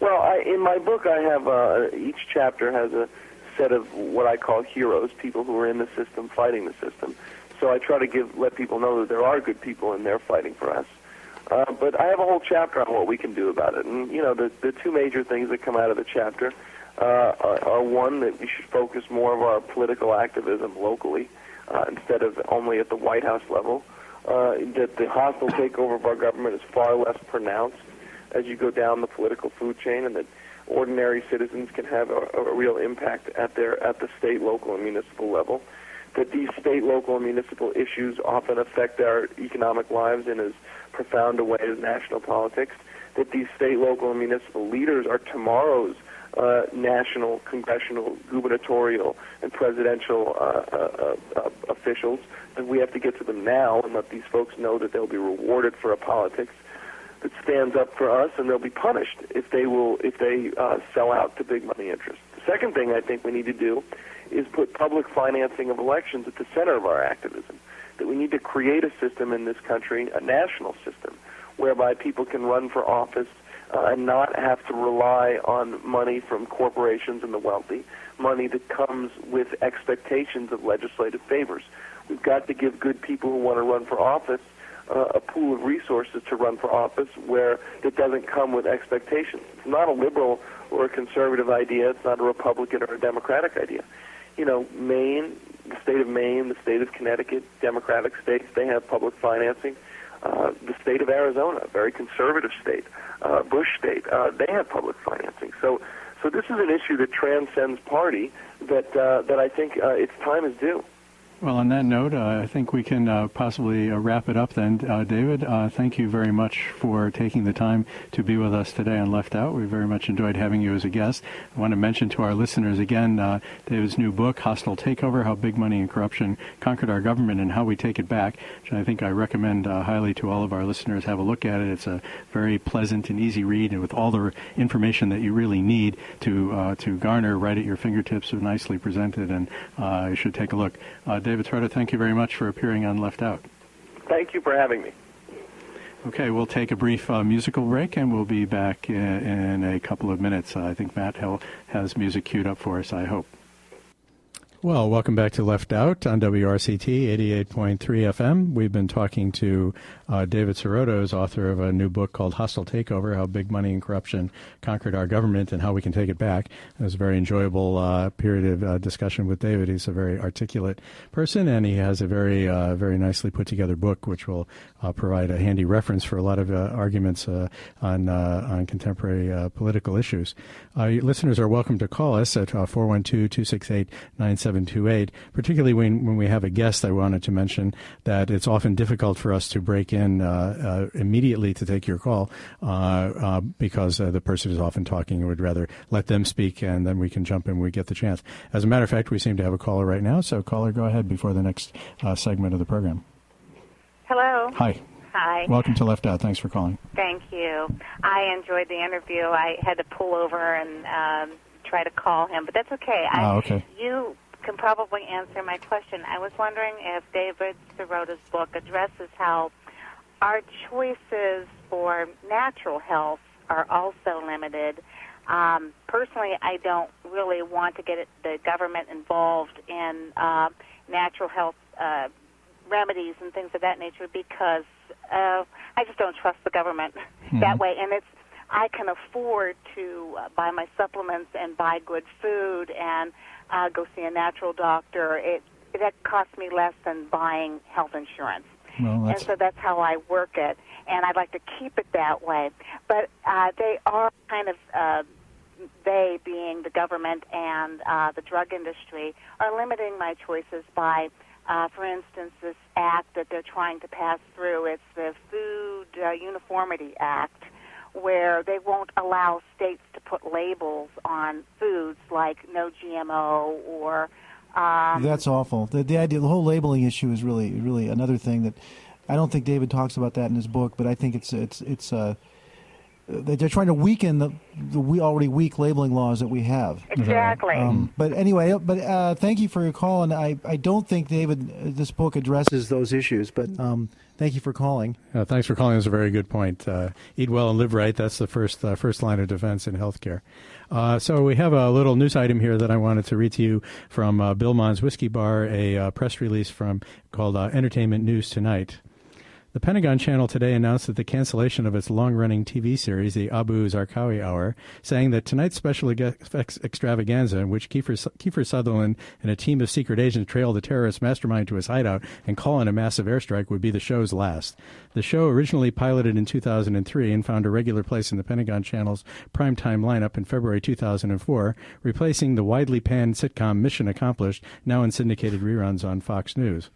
Well, I, in my book, I have uh, each chapter has a set of what I call heroes, people who are in the system fighting the system. So I try to give let people know that there are good people in there fighting for us. Uh, but I have a whole chapter on what we can do about it. And, you know, the, the two major things that come out of the chapter uh, are, are one, that we should focus more of our political activism locally uh, instead of only at the White House level. Uh, that the hostile takeover of our government is far less pronounced as you go down the political food chain, and that ordinary citizens can have a, a real impact at their at the state, local, and municipal level that these state, local, and municipal issues often affect our economic lives in as profound a way as national politics, that these state, local, and municipal leaders are tomorrow's uh, national, congressional, gubernatorial, and presidential uh, uh, uh, officials, and we have to get to them now and let these folks know that they'll be rewarded for a politics that stands up for us, and they'll be punished if they will if they uh, sell out to big money interests. The second thing I think we need to do is put public financing of elections at the center of our activism. That we need to create a system in this country, a national system, whereby people can run for office uh, and not have to rely on money from corporations and the wealthy, money that comes with expectations of legislative favors. We've got to give good people who want to run for office uh, a pool of resources to run for office where it doesn't come with expectations. It's not a liberal or a conservative idea. It's not a Republican or a Democratic idea you know, Maine, the state of Maine, the state of Connecticut, Democratic states, they have public financing. Uh, the state of Arizona, a very conservative state, uh, Bush state, uh, they have public financing. So, so this is an issue that transcends party. That uh, that I think uh, its time is due. Well, on that note, uh, I think we can uh, possibly uh, wrap it up then. Uh, David, uh, thank you very much for taking the time to be with us today on Left Out. We very much enjoyed having you as a guest. I want to mention to our listeners again uh, David's new book, Hostile Takeover How Big Money and Corruption Conquered Our Government and How We Take It Back, which I think I recommend highly to all of our listeners. Have a look at it. It's a very pleasant and easy read, and with all the information that you really need to, to garner right at your fingertips, so nicely presented, and you should take a look. David, David Sirota, thank you very much for appearing on Left Out. Thank you for having me. Okay, we'll take a brief uh, musical break and we'll be back in, in a couple of minutes. Uh, I think Matt Hill has music queued up for us, I hope. Well, welcome back to Left Out on WRCT 88.3 FM. We've been talking to uh, David Sirota, author of a new book called Hostile Takeover How Big Money and Corruption Conquered Our Government and How We Can Take It Back. It was a very enjoyable uh, period of uh, discussion with David. He's a very articulate person and he has a very, uh, very nicely put together book which will uh, provide a handy reference for a lot of uh, arguments on, on contemporary political issues. listeners are welcome to call us at 412 268 728, particularly when, when we have a guest. I wanted to mention that it's often difficult for us to break in uh, uh, immediately to take your call uh, uh because uh, the person is often talking and would rather let them speak and then we can jump in when we get the chance. As a matter of fact, we seem to have a caller right now, so caller, go ahead before the next uh, segment of the program. Hello. Hi. Hi. Welcome to Left Out. Thanks for calling. Thank you. I enjoyed the interview. I had to pull over and um, try to call him, but that's okay. I, ah, okay. You can probably answer my question. I was wondering if David Sirota's book addresses how our choices for natural health are also limited. Um, personally, I don't really want to get the government involved in uh, natural health uh, remedies and things of that nature because uh, I just don't trust the government mm-hmm. that way. And it's I can afford to uh, buy my supplements and buy good food and uh, go see a natural doctor. It that costs me less than buying health insurance. Well, and so that's how I work it, and I'd like to keep it that way. But uh, they are kind of uh, they, being the government and uh, the drug industry, are limiting my choices by, uh, for instance, this act that they're trying to pass through. It's the Food uh, Uniformity Act, where they won't allow states to put labels on foods like no GMO or Um, That's awful. The, the idea, the whole labeling issue is really, really another thing that I don't think David talks about that in his book, but I think it's it's it's uh, they're trying to weaken the the we already weak labeling laws that we have. exactly. Um, but anyway, but uh, thank you for your call, and I, I don't think David uh, this book addresses those issues, but um, thank you for calling. Uh, thanks for calling. That's a very good point. Uh, eat well and live right. That's the first uh, first line of defense in healthcare. Uh, so we have a little news item here that I wanted to read to you from uh, Billmon's Whiskey Bar, a uh, press release from called Entertainment News Tonight. The Pentagon Channel today announced that the cancellation of its long-running TV series, the Abu Zarqawi Hour, saying that tonight's special effects extravaganza, in which Kiefer, Kiefer Sutherland and a team of secret agents trail the terrorist mastermind to his hideout and call in a massive airstrike, would be the show's last. The show, originally piloted in 2003 and found a regular place in the Pentagon Channel's primetime lineup in February 2004, replacing the widely panned sitcom Mission Accomplished, now in syndicated reruns on Fox News.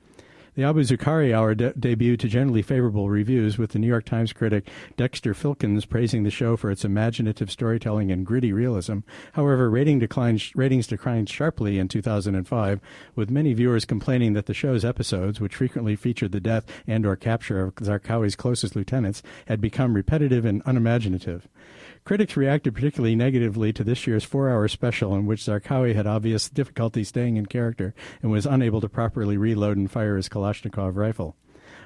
The Abu Zarqawi Hour de- debuted to generally favorable reviews, with the New York Times critic Dexter Filkins praising the show for its imaginative storytelling and gritty realism. However, rating declined, ratings declined sharply in 2005, with many viewers complaining that the show's episodes, which frequently featured the death and or capture of Zarqawi's closest lieutenants, had become repetitive and unimaginative. Critics reacted particularly negatively to this year's four hour special, in which Zarqawi had obvious difficulty staying in character and was unable to properly reload and fire his Kalashnikov rifle.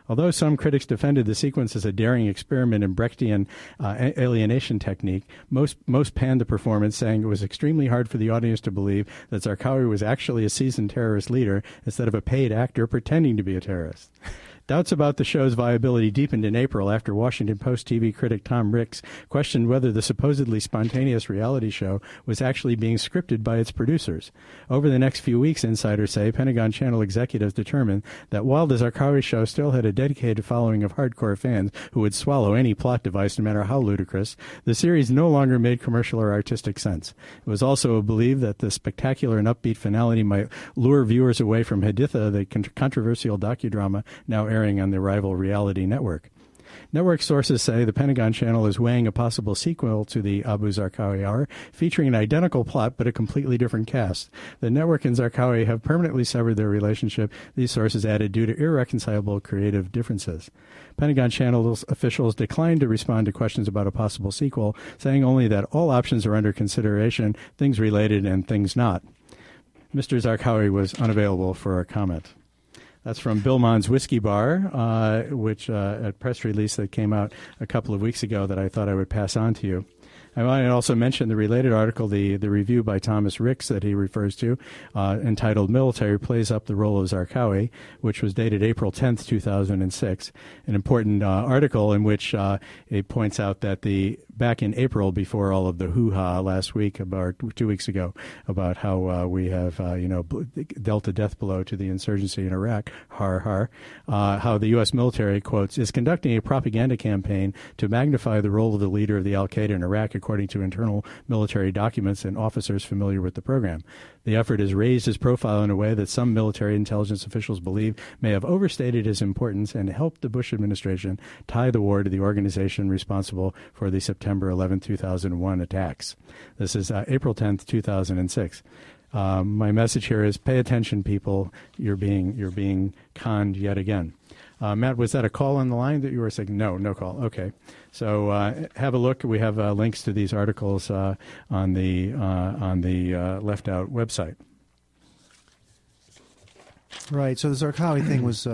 Although some critics defended the sequence as a daring experiment in Brechtian uh, alienation technique, most most panned the performance, saying it was extremely hard for the audience to believe that Zarqawi was actually a seasoned terrorist leader instead of a paid actor pretending to be a terrorist. Doubts about the show's viability deepened in April after Washington Post TV critic Tom Ricks questioned whether the supposedly spontaneous reality show was actually being scripted by its producers. Over the next few weeks, insiders say, Pentagon Channel executives determined that while the Zarqawi show still had a dedicated following of hardcore fans who would swallow any plot device no matter how ludicrous, the series no longer made commercial or artistic sense. It was also believed that the spectacular and upbeat finality might lure viewers away from Haditha, the controversial docudrama now airing on the rival reality network. Network sources say the Pentagon Channel is weighing a possible sequel to the Abu Zarqawi Hour, featuring an identical plot but a completely different cast. The network and Zarqawi have permanently severed their relationship, these sources added, due to irreconcilable creative differences. Pentagon Channel officials declined to respond to questions about a possible sequel, saying only that all options are under consideration, things related and things not. Mr. Zarqawi was unavailable for a comment. That's from Billmon's Whiskey Bar, uh, which uh, a press release that came out a couple of weeks ago that I thought I would pass on to you. I might also mention the related article, the, the review by Thomas Ricks that he refers to, uh, entitled Military Plays Up the Role of Zarqawi, which was dated April 10th, 2006. An important uh, article in which uh, it points out that the back in April, before all of the hoo-ha last week, about two weeks ago, about how uh, we have, uh, you know, dealt a death blow to the insurgency in Iraq, har har, uh, how the U.S. military, quotes, is conducting a propaganda campaign to magnify the role of the leader of the Al-Qaeda in Iraq, according to internal military documents and officers familiar with the program. The effort has raised his profile in a way that some military intelligence officials believe may have overstated his importance and helped the Bush administration tie the war to the organization responsible for the September 11, 2001 attacks. This is uh, April 10th, 2006. Um, my message here is pay attention, people. You're being, you're being conned yet again. Uh, Matt, was that a call on the line that you were saying? No, no call. Okay. So uh, have a look. We have uh, links to these articles uh, on the, uh, on the uh, Left Out website. Right. So the Zarqawi thing was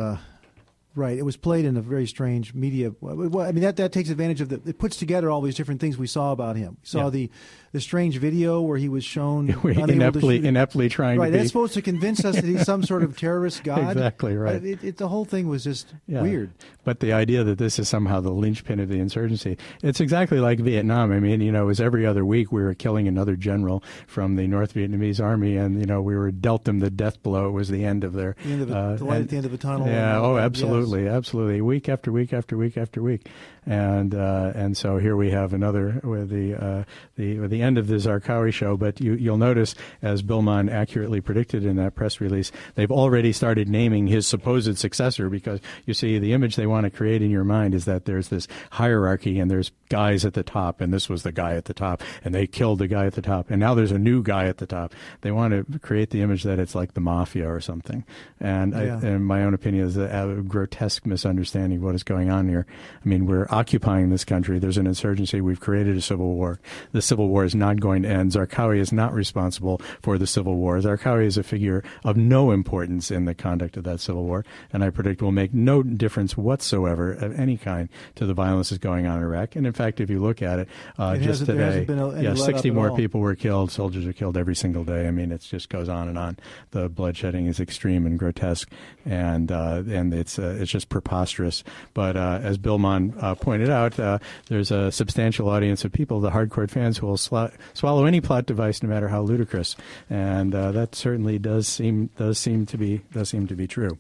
Right. It was played in a very strange media. Well, I mean, that, that takes advantage of the. It puts together all these different things we saw about him. We saw yeah. the the strange video where he was shown ineptly, ineptly trying right, to. Right. That's supposed to convince us that he's some sort of terrorist god. exactly right. It, it, the whole thing was just yeah. weird. But the idea that this is somehow the linchpin of the insurgency, it's exactly like Vietnam. I mean, you know, it was every other week we were killing another general from the North Vietnamese army, and you know we were dealt them the death blow. It was the end of their the end of a, uh, the light at the end of the tunnel. Yeah. oh, absolutely. absolutely, absolutely, week after week after week after week, and uh, and so here we have another with the uh, the the end of the Zarqawi show. But you you'll notice, as Billmon accurately predicted in that press release, they've already started naming his supposed successor because you see the image they want to create in your mind is that there's this hierarchy and there's guys at the top, and this was the guy at the top, and they killed the guy at the top, and now there's a new guy at the top. They want to create the image that it's like the mafia or something, and yeah. I, in my own opinion, is a, a, uh, grotesque misunderstanding of what is going on here. I mean, we're occupying this country. There's an insurgency. We've created a civil war. The civil war is not going to end. Zarqawi is not responsible for the civil war. Zarqawi is a figure of no importance in the conduct of that civil war, and I predict will make no difference whatsoever of any kind to the violence that's going on in Iraq. And in fact, if you look at it, uh, it just today, yeah, 60 more people were killed. Soldiers are killed every single day. I mean, it just goes on and on. The bloodshedding is extreme and grotesque, and uh, and it's uh, it's just preposterous. But uh, as Billmon uh, pointed out, uh, there's a substantial audience of people, the hardcore fans, who will sl- swallow any plot device, no matter how ludicrous, and that certainly does seem does seem to be does seem to be true.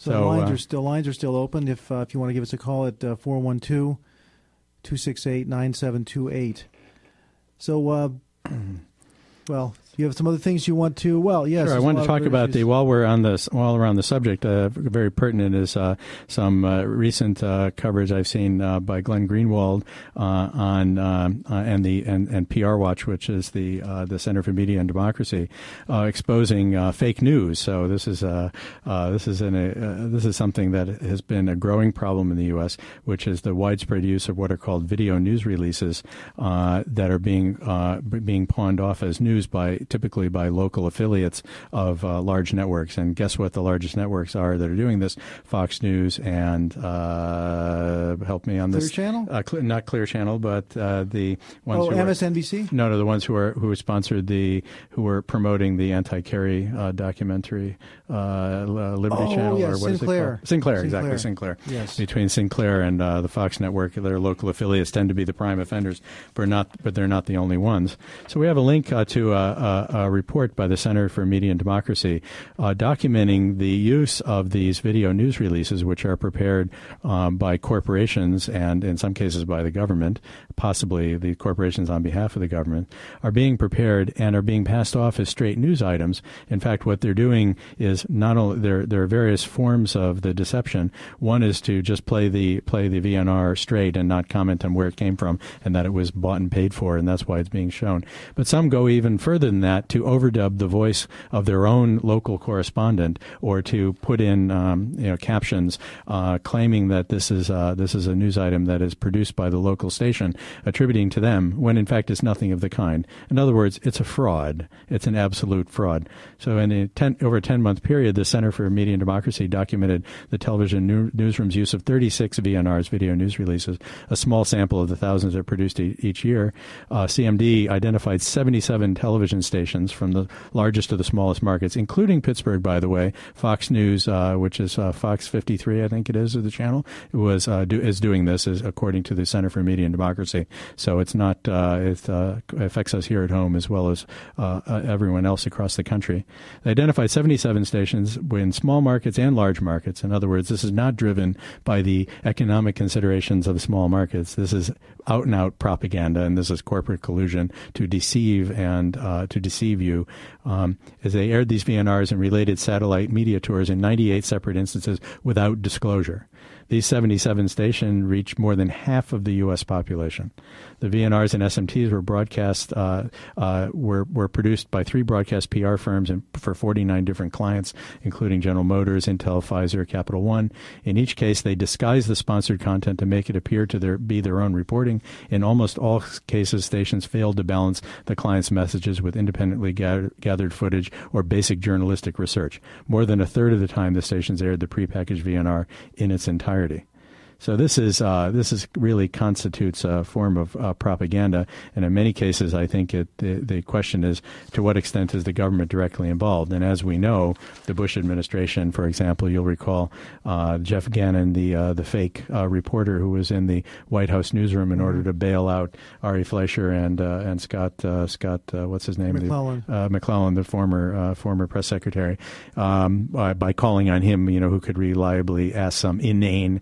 So, so the lines uh, are still lines are still open. If uh, if you want to give us a call at uh, 412 268 9728. So, uh, well, you have some other things you want to. Well, yes. Sure. I want to talk about the while we're on this while we're on the subject. Uh, very pertinent is uh, some uh, recent uh, coverage I've seen uh, by Glenn Greenwald uh, on and the and, and PR Watch, which is the the Center for Media and Democracy, exposing fake news. So this is this is an, this is something that has been a growing problem in the U.S., which is the widespread use of what are called video news releases that are being being pawned off as news by typically by local affiliates of uh, large networks. And guess what? The largest networks are that are doing this: Fox News and uh, help me on this. Clear Channel, uh, cl- not Clear Channel, but uh, the ones. Oh, who MSNBC. Are, no, no, the ones who are who sponsored the who were promoting the anti-Kerry uh, documentary, uh, Liberty oh, Channel, yes, or what Sinclair. is it called? Sinclair, Sinclair. exactly. Sinclair. Yes. Between Sinclair and the Fox network, their local affiliates tend to be the prime offenders, but not, but they're not the only ones. So we have a link to a, report by the Center for Media and Democracy, uh, documenting the use of these video news releases, which are prepared um, by corporations and in some cases by the government, possibly the corporations on behalf of the government, are being prepared and are being passed off as straight news items. In fact, what they're doing is not only there there are various forms of the deception. One is to just play the play the VNR straight and not comment on where it came from and that it was bought and paid for, and that's why it's being shown. But some go even further than that to overdub the voice of their own local correspondent or to put in um, you know captions uh, claiming that this is uh, this is a news item that is produced by the local station, attributing to them when in fact it's nothing of the kind. In other words, it's a fraud. It's an absolute fraud. So in a ten, over a ten month period, the Center for Media and Democracy documented the television new, newsroom's use of 36 VNRs, video news releases, a small sample of the thousands that are produced e- each year. Uh, CMD identified 77 television stations from the largest to the smallest markets, including Pittsburgh, by the way. Fox News, uh, which is uh, Fox 53, I think it is, of the channel, was uh, do, is doing this, is, according to the Center for Media and Democracy. So it's not uh, it uh, affects us here at home as well as everyone else across the country. They identified 77 stations in small markets and large markets. In other words, this is not driven by the economic considerations of small markets. This is out and out propaganda, and this is corporate collusion to deceive and to deceive you um, as they aired these VNRs and related satellite media tours in 98 separate instances without disclosure. These 77 stations reach more than half of the U.S. population. The VNRs and SMTs were broadcast uh, uh, were were produced by three broadcast PR firms and for 49 different clients, including General Motors, Intel, Pfizer, Capital One. In each case, they disguised the sponsored content to make it appear to their, be their own reporting. In almost all cases, stations failed to balance the client's messages with independently gathered, gathered footage or basic journalistic research. More than a third of the time, the stations aired the prepackaged VNR in its entirety. So this is uh, this is really constitutes a form of uh, propaganda, and in many cases, I think it, the, the question is to what extent is the government directly involved? And as we know, the Bush administration, for example, you'll recall uh, Jeff Gannon, the uh, the fake uh, reporter who was in the White House newsroom in mm-hmm. order to bail out Ari Fleischer and uh, and Scott Scott what's his name McClellan the, McClellan, the former former press secretary, um, by, by, calling on him, you know, who could reliably ask some inane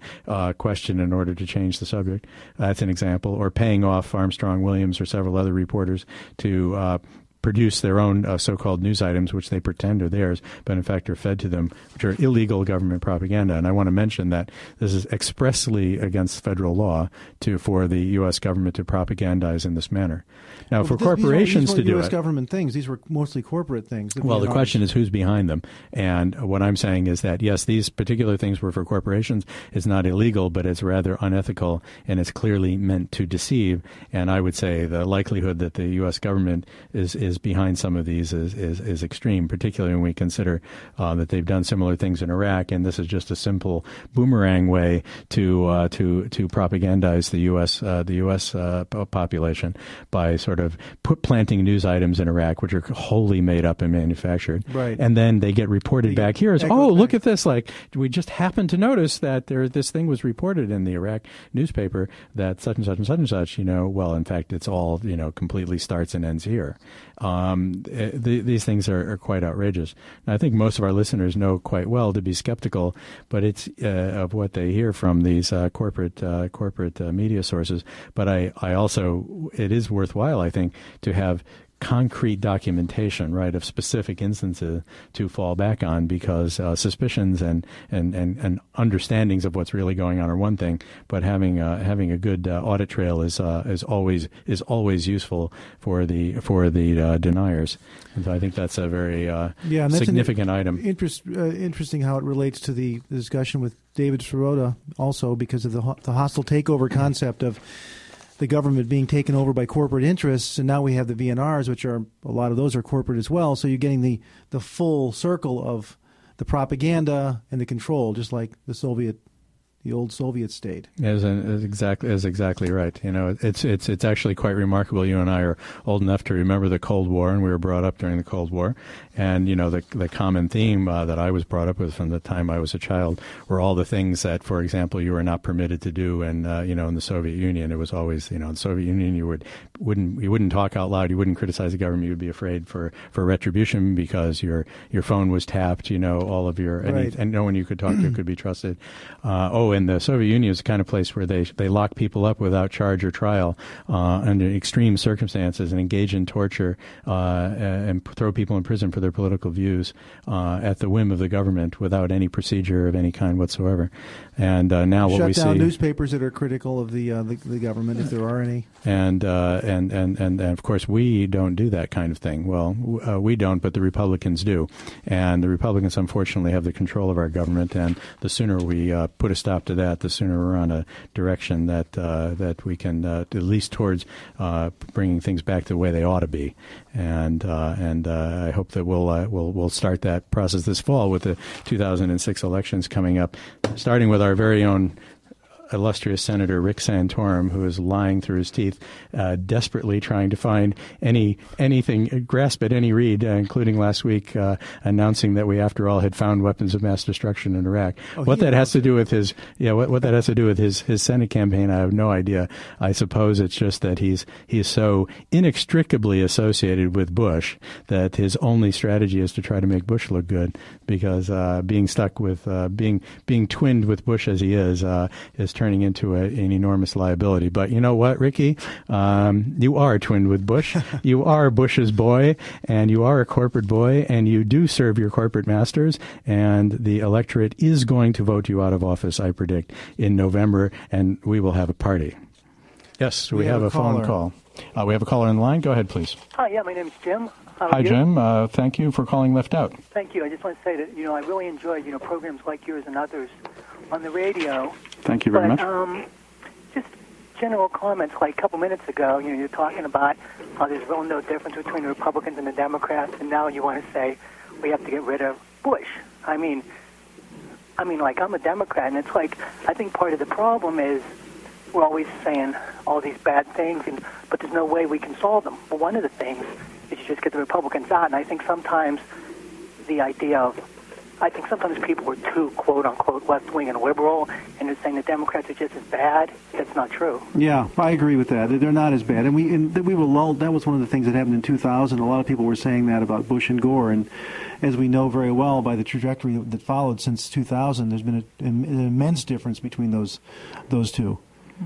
question question in order to change the subject. That's an example. Or paying off Armstrong Williams or several other reporters to uh, produce their own uh, so-called news items, which they pretend are theirs, but in fact are fed to them, which are illegal government propaganda. And I want to mention that this is expressly against federal law to for the U.S. government to propagandize in this manner. Now, well, for corporations to do US government things. These were mostly corporate things. Well, the question is who's behind them. And what I'm saying is that, yes, these particular things were for corporations. It's not illegal, but it's rather unethical, and it's clearly meant to deceive. And I would say the likelihood that the U.S. government is, is behind some of these is, is, is extreme, particularly when we consider uh, that they've done similar things in Iraq, and this is just a simple boomerang way to uh, to to propagandize the U.S. Uh, the U.S. Uh, population by sort of put planting news items in Iraq, which are wholly made up and manufactured. Right. And then they get reported they back get here as, oh, look at this. Like, we just happened to notice that there this thing was reported in the Iraq newspaper that such and such and such and such, you know, well, in fact, it's all, you know, completely starts and ends here. Um, eh, the, these things are, are, quite outrageous. I think most of our listeners know quite well to be skeptical, but it's uh, of what they hear from these uh, corporate uh, corporate uh, media sources. But I, I also, it is worthwhile, I think, to have concrete documentation, right, of specific instances to fall back on because uh, suspicions and, and, and, and understandings of what's really going on are one thing, but having uh, having a good uh, audit trail is uh, is always is always useful for the for the uh, deniers, and so I think that's a very uh, yeah, significant item. Interest, interesting how it relates to the discussion with David Sirota also because of the the hostile takeover concept of the government being taken over by corporate interests, and now we have the VNRs, which are a lot of those are corporate as well. So you're getting the the full circle of the propaganda and the control, just like the Soviet the old Soviet state. Is, is exactly is exactly right. You know, it's it's it's actually quite remarkable. You and I are old enough to remember the Cold War, and we were brought up during the Cold War. And you know, the the common theme uh, that I was brought up with from the time I was a child were all the things that, for example, you were not permitted to do. And uh, you know, in the Soviet Union, it was always you know, in the Soviet Union, you would wouldn't you wouldn't talk out loud, you wouldn't criticize the government, you would be afraid for for retribution because your your phone was tapped. You know, all of your right. and no one you could talk to could be trusted. Uh, oh, and the Soviet Union is the kind of place where they they lock people up without charge or trial uh, under extreme circumstances and engage in torture uh, and throw people in prison for their political views uh, at the whim of the government without any procedure of any kind whatsoever. And uh, now Shut what we down see newspapers that are critical of the, uh, the, the government if there are any. And, and and and and of course we don't do that kind of thing. Well, we don't, but the Republicans do, and the Republicans unfortunately have the control of our government. And the sooner we put a stop to that, the sooner we're on a direction that uh, that we can uh, at least towards uh, bringing things back to the way they ought to be. And uh, and uh, I hope that we'll uh, we'll we'll start that process this fall with the 2006 elections coming up, starting with our very own illustrious Senator Rick Santorum, who is lying through his teeth, uh, desperately trying to find any anything, uh, grasp at any reed, uh, including last week uh, announcing that we, after all, had found weapons of mass destruction in Iraq. Oh, what that has to do with his, yeah, what, what that has to do with his his Senate campaign, I have no idea. I suppose it's just that he's he's so inextricably associated with Bush that his only strategy is to try to make Bush look good, because uh, being stuck with uh, being being twinned with Bush as he is is turning into a, an enormous liability. But you know what, Ricky? Um, you are twinned with Bush. you are Bush's boy, and you are a corporate boy, and you do serve your corporate masters. And the electorate is going to vote you out of office, I predict, in November, and we will have a party. Yes, we, we have, have, a, phone call. Uh, we have a caller in the line. Go ahead, please. Hi, yeah, my name's Jim. How Hi, Jim. Uh, thank you for calling Left Out. Thank you. I just want to say that you know I really enjoyed you know programs like yours and others on the radio. Thank you very but, much. Um, just general comments. Like a couple minutes ago, you know, you're talking about how there's really no difference between the Republicans and the Democrats, and now you want to say we have to get rid of Bush. I mean, I mean, like I'm a Democrat, and it's like I think part of the problem is we're always saying all these bad things, and but there's no way we can solve them. But one of the things is you just get the Republicans out, and I think sometimes the idea of I think sometimes people are too quote unquote left wing and liberal, and they're saying the Democrats are just as bad. That's not true. Yeah, I agree with that. They're not as bad, and we and we were lulled. That was one of the things that happened in 2000. A lot of people were saying that about Bush and Gore, and as we know very well by the trajectory that followed since 2000, there's been a, an immense difference between those those two.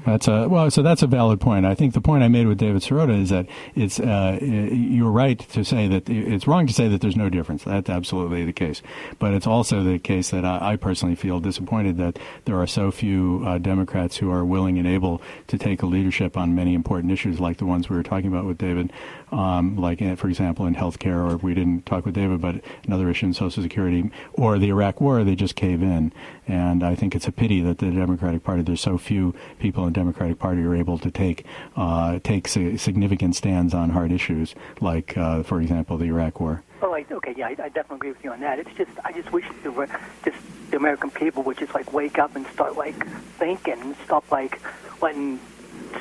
That's a well. So that's a valid point. I think the point I made with David Sirota is that it's uh, you're right to say that it's wrong to say that there's no difference. That's absolutely the case. But it's also the case that I, I personally feel disappointed that there are so few uh, Democrats who are willing and able to take a leadership on many important issues like the ones we were talking about with David, um, like uh, for example in healthcare, or we didn't talk with David, but another issue in Social Security or the Iraq War. They just cave in, and I think it's a pity that the Democratic Party there's so few people in the Democratic Party are able to take uh, take significant stands on hard issues, like, uh, for example, the Iraq War. Oh, I, okay, yeah, I, I, definitely agree with you on that. It's just, I just wish just the American people would just like wake up and start like thinking and stop like letting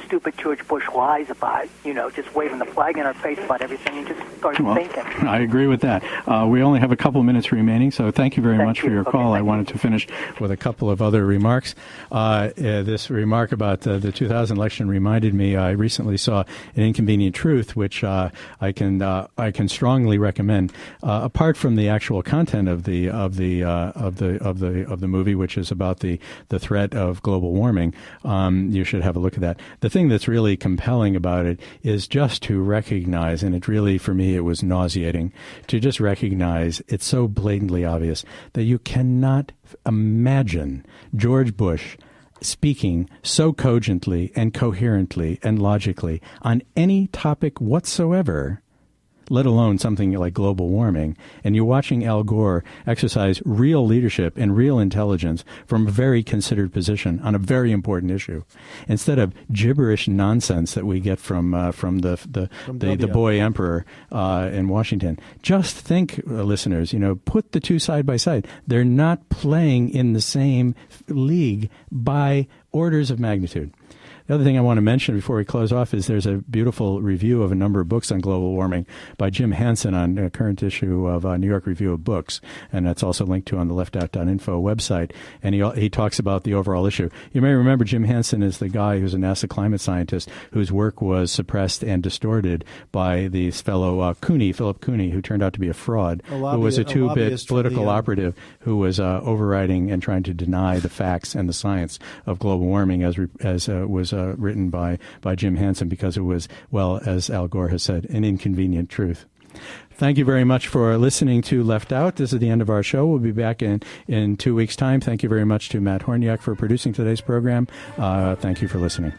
stupid George Bush lies about, you know, just waving the flag in our face about everything and just start well, thinking. I agree with that. Uh, we only have a couple minutes remaining, so thank you very thank much you. for your okay, call. I wanted you. to finish with a couple of other remarks. Uh, uh, this remark about uh, the 2000 election reminded me. I recently saw an Inconvenient Truth, which uh, I can uh, I can strongly recommend. apart from the actual content of the of the of the of the of the movie, which is about the the threat of global warming, um, you should have a look at that. The thing that's really compelling about it is just to recognize, and it really, for me, it was nauseating to just recognize it's so blatantly obvious that you cannot imagine George Bush speaking so cogently and coherently and logically on any topic whatsoever let alone something like global warming. And you're watching Al Gore exercise real leadership and real intelligence from a very considered position on a very important issue, instead of gibberish nonsense that we get from uh, from the the, from the, the, boy emperor uh, in Washington. Just think, uh, listeners, you know, put the two side by side. They're not playing in the same league by orders of magnitude. The other thing I want to mention before we close off is there's a beautiful review of a number of books on global warming by Jim Hansen on a current issue of uh, New York Review of Books, and that's also linked to on the leftout.info website. And he he talks about the overall issue. You may remember Jim Hansen is the guy who's a NASA climate scientist whose work was suppressed and distorted by this fellow uh, Cooney, Philip Cooney, who turned out to be a fraud, a lobby, who was a two-bit political the, uh, operative who was uh, overriding and trying to deny the facts and the science of global warming, as re- as uh, was uh, written by, by Jim Hansen because it was, well, as Al Gore has said, an inconvenient truth. Thank you very much for listening to Left Out. This is the end of our show. We'll be back in, in two weeks' time. Thank you very much to Matt Horniak for producing today's program. Uh, thank you for listening.